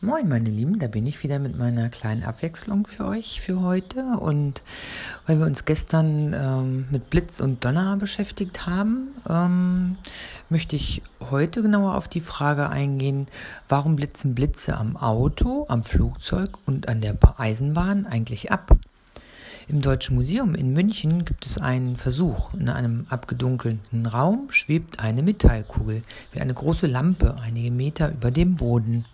Moin, meine Lieben, da bin ich wieder mit meiner kleinen Abwechslung für euch für heute. Und weil wir uns gestern ähm, mit Blitz und Donner beschäftigt haben, ähm, möchte ich heute genauer auf die Frage eingehen, warum blitzen Blitze am Auto, am Flugzeug und an der Eisenbahn eigentlich ab? Im Deutschen Museum in München gibt es einen Versuch. In einem abgedunkelten Raum schwebt eine Metallkugel wie eine große Lampe einige Meter über dem Boden.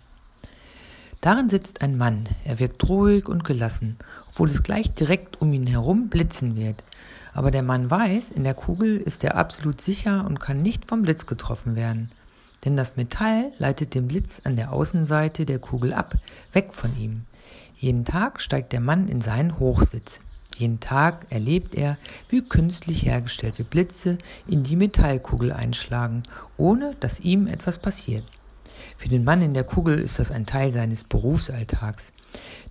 Darin sitzt ein Mann. Er wirkt ruhig und gelassen, obwohl es gleich direkt um ihn herum blitzen wird. Aber der Mann weiß, in der Kugel ist er absolut sicher und kann nicht vom Blitz getroffen werden. Denn das Metall leitet den Blitz an der Außenseite der Kugel ab, weg von ihm. Jeden Tag steigt der Mann in seinen Hochsitz. Jeden Tag erlebt er, wie künstlich hergestellte Blitze in die Metallkugel einschlagen, ohne dass ihm etwas passiert. Für den Mann in der Kugel ist das ein Teil seines Berufsalltags.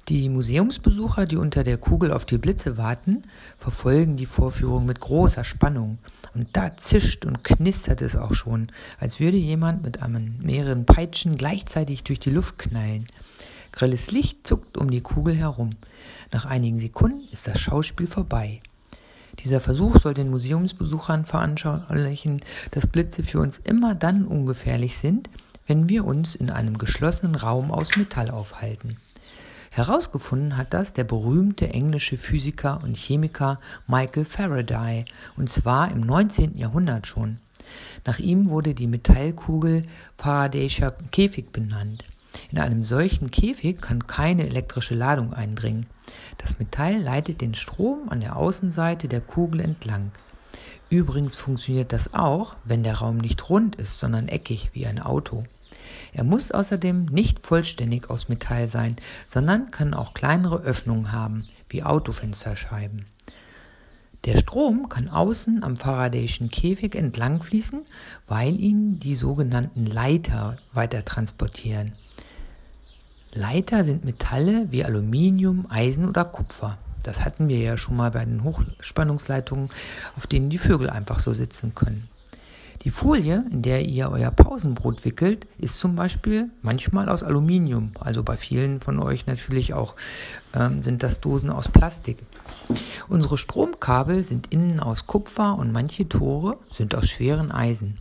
Die Museumsbesucher, die unter der Kugel auf die Blitze warten, verfolgen die Vorführung mit großer Spannung. Und da zischt und knistert es auch schon, als würde jemand mit einem mehreren Peitschen gleichzeitig durch die Luft knallen. Grelles Licht zuckt um die Kugel herum. Nach einigen Sekunden ist das Schauspiel vorbei. Dieser Versuch soll den Museumsbesuchern veranschaulichen, dass Blitze für uns immer dann ungefährlich sind, wenn wir uns in einem geschlossenen Raum aus Metall aufhalten. Herausgefunden hat das der berühmte englische Physiker und Chemiker Michael Faraday, und zwar im 19. Jahrhundert schon. Nach ihm wurde die Metallkugel Faradayscher Käfig benannt. In einem solchen Käfig kann keine elektrische Ladung eindringen. Das Metall leitet den Strom an der Außenseite der Kugel entlang. Übrigens funktioniert das auch, wenn der Raum nicht rund ist, sondern eckig wie ein Auto. Er muss außerdem nicht vollständig aus Metall sein, sondern kann auch kleinere Öffnungen haben, wie Autofensterscheiben. Der Strom kann außen am Faradayschen Käfig entlang fließen, weil ihn die sogenannten Leiter weiter transportieren. Leiter sind Metalle wie Aluminium, Eisen oder Kupfer. Das hatten wir ja schon mal bei den Hochspannungsleitungen, auf denen die Vögel einfach so sitzen können. Die Folie, in der ihr euer Pausenbrot wickelt, ist zum Beispiel manchmal aus Aluminium. Also bei vielen von euch natürlich auch ähm, sind das Dosen aus Plastik. Unsere Stromkabel sind innen aus Kupfer und manche Tore sind aus schweren Eisen.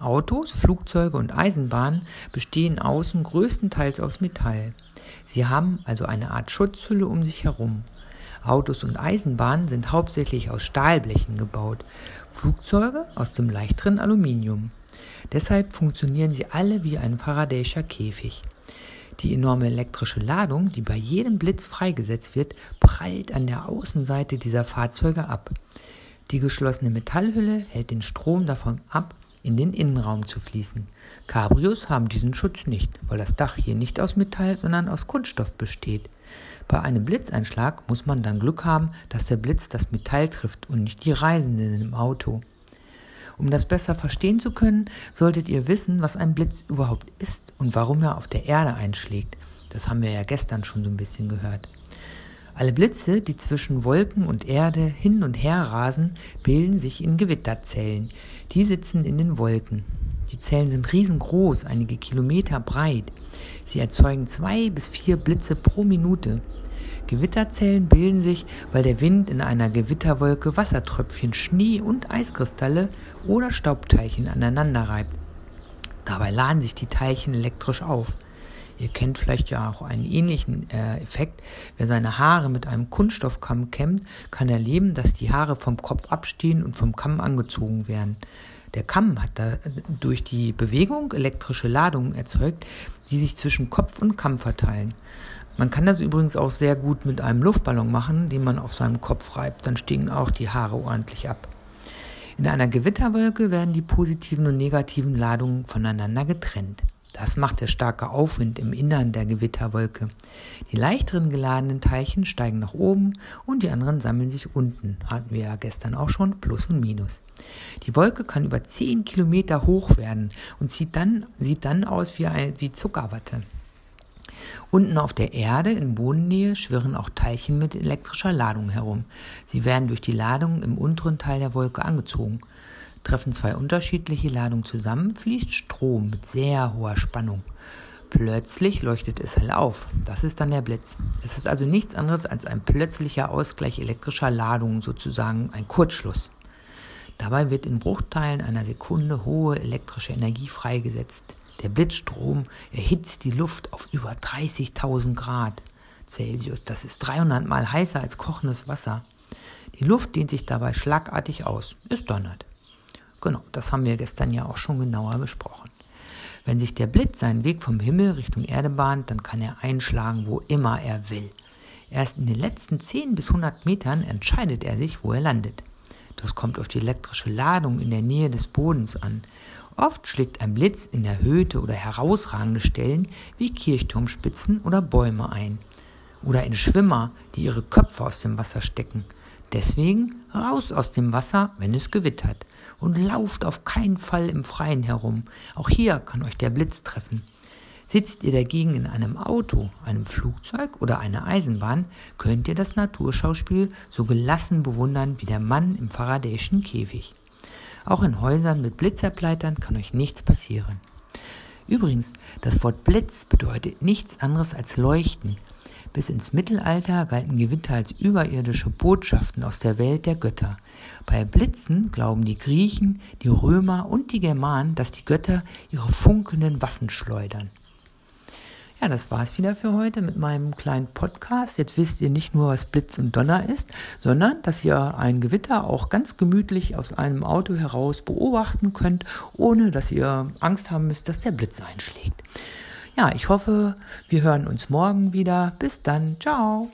Autos, Flugzeuge und Eisenbahnen bestehen außen größtenteils aus Metall. Sie haben also eine Art Schutzhülle um sich herum. Autos und Eisenbahnen sind hauptsächlich aus Stahlblechen gebaut, Flugzeuge aus dem leichteren Aluminium. Deshalb funktionieren sie alle wie ein Faradayscher Käfig. Die enorme elektrische Ladung, die bei jedem Blitz freigesetzt wird, prallt an der Außenseite dieser Fahrzeuge ab. Die geschlossene Metallhülle hält den Strom davon ab, in den Innenraum zu fließen. Cabrios haben diesen Schutz nicht, weil das Dach hier nicht aus Metall, sondern aus Kunststoff besteht. Bei einem Blitzeinschlag muss man dann Glück haben, dass der Blitz das Metall trifft und nicht die Reisenden im Auto. Um das besser verstehen zu können, solltet ihr wissen, was ein Blitz überhaupt ist und warum er auf der Erde einschlägt. Das haben wir ja gestern schon so ein bisschen gehört. Alle Blitze, die zwischen Wolken und Erde hin und her rasen, bilden sich in Gewitterzellen. Die sitzen in den Wolken. Die Zellen sind riesengroß, einige Kilometer breit. Sie erzeugen zwei bis vier Blitze pro Minute. Gewitterzellen bilden sich, weil der Wind in einer Gewitterwolke Wassertröpfchen, Schnee und Eiskristalle oder Staubteilchen aneinander reibt. Dabei laden sich die Teilchen elektrisch auf. Ihr kennt vielleicht ja auch einen ähnlichen äh, Effekt. Wer seine Haare mit einem Kunststoffkamm kämmt, kann erleben, dass die Haare vom Kopf abstehen und vom Kamm angezogen werden. Der Kamm hat da durch die Bewegung elektrische Ladungen erzeugt, die sich zwischen Kopf und Kamm verteilen. Man kann das übrigens auch sehr gut mit einem Luftballon machen, den man auf seinem Kopf reibt. Dann stehen auch die Haare ordentlich ab. In einer Gewitterwolke werden die positiven und negativen Ladungen voneinander getrennt. Das macht der starke Aufwind im Innern der Gewitterwolke. Die leichteren geladenen Teilchen steigen nach oben und die anderen sammeln sich unten. Hatten wir ja gestern auch schon Plus und Minus. Die Wolke kann über 10 Kilometer hoch werden und sieht dann, sieht dann aus wie, ein, wie Zuckerwatte. Unten auf der Erde in Bodennähe schwirren auch Teilchen mit elektrischer Ladung herum. Sie werden durch die Ladung im unteren Teil der Wolke angezogen. Treffen zwei unterschiedliche Ladungen zusammen, fließt Strom mit sehr hoher Spannung. Plötzlich leuchtet es hell auf. Das ist dann der Blitz. Es ist also nichts anderes als ein plötzlicher Ausgleich elektrischer Ladungen, sozusagen ein Kurzschluss. Dabei wird in Bruchteilen einer Sekunde hohe elektrische Energie freigesetzt. Der Blitzstrom erhitzt die Luft auf über 30.000 Grad Celsius. Das ist 300 Mal heißer als kochendes Wasser. Die Luft dehnt sich dabei schlagartig aus. Es donnert. Genau, das haben wir gestern ja auch schon genauer besprochen. Wenn sich der Blitz seinen Weg vom Himmel Richtung Erde bahnt, dann kann er einschlagen, wo immer er will. Erst in den letzten 10 bis 100 Metern entscheidet er sich, wo er landet. Das kommt auf die elektrische Ladung in der Nähe des Bodens an. Oft schlägt ein Blitz in erhöhte oder herausragende Stellen wie Kirchturmspitzen oder Bäume ein. Oder in Schwimmer, die ihre Köpfe aus dem Wasser stecken. Deswegen raus aus dem Wasser, wenn es gewittert. Und lauft auf keinen Fall im Freien herum. Auch hier kann euch der Blitz treffen. Sitzt ihr dagegen in einem Auto, einem Flugzeug oder einer Eisenbahn, könnt ihr das Naturschauspiel so gelassen bewundern wie der Mann im Faradayschen Käfig. Auch in Häusern mit Blitzableitern kann euch nichts passieren. Übrigens, das Wort Blitz bedeutet nichts anderes als leuchten. Bis ins Mittelalter galten Gewitter als überirdische Botschaften aus der Welt der Götter. Bei Blitzen glauben die Griechen, die Römer und die Germanen, dass die Götter ihre funkelnden Waffen schleudern. Ja, das war es wieder für heute mit meinem kleinen Podcast. Jetzt wisst ihr nicht nur, was Blitz und Donner ist, sondern dass ihr ein Gewitter auch ganz gemütlich aus einem Auto heraus beobachten könnt, ohne dass ihr Angst haben müsst, dass der Blitz einschlägt. Ja, ich hoffe, wir hören uns morgen wieder. Bis dann. Ciao.